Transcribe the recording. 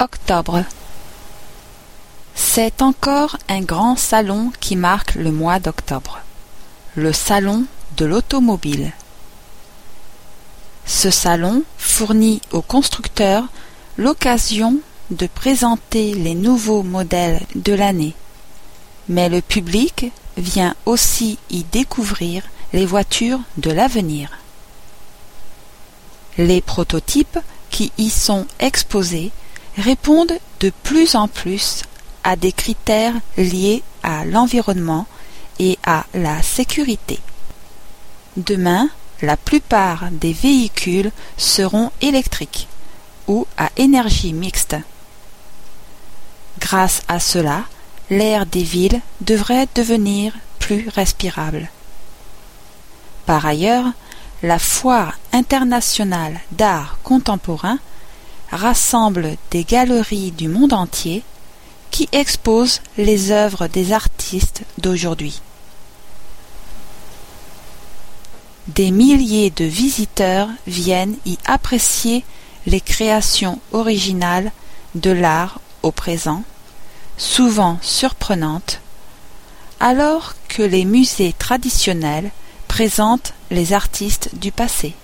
Octobre. C'est encore un grand salon qui marque le mois d'octobre, le salon de l'automobile. Ce salon fournit aux constructeurs l'occasion de présenter les nouveaux modèles de l'année, mais le public vient aussi y découvrir les voitures de l'avenir. Les prototypes qui y sont exposés répondent de plus en plus à des critères liés à l'environnement et à la sécurité. Demain, la plupart des véhicules seront électriques ou à énergie mixte. Grâce à cela, l'air des villes devrait devenir plus respirable. Par ailleurs, la Foire internationale d'art contemporain rassemble des galeries du monde entier qui exposent les œuvres des artistes d'aujourd'hui. Des milliers de visiteurs viennent y apprécier les créations originales de l'art au présent, souvent surprenantes, alors que les musées traditionnels présentent les artistes du passé.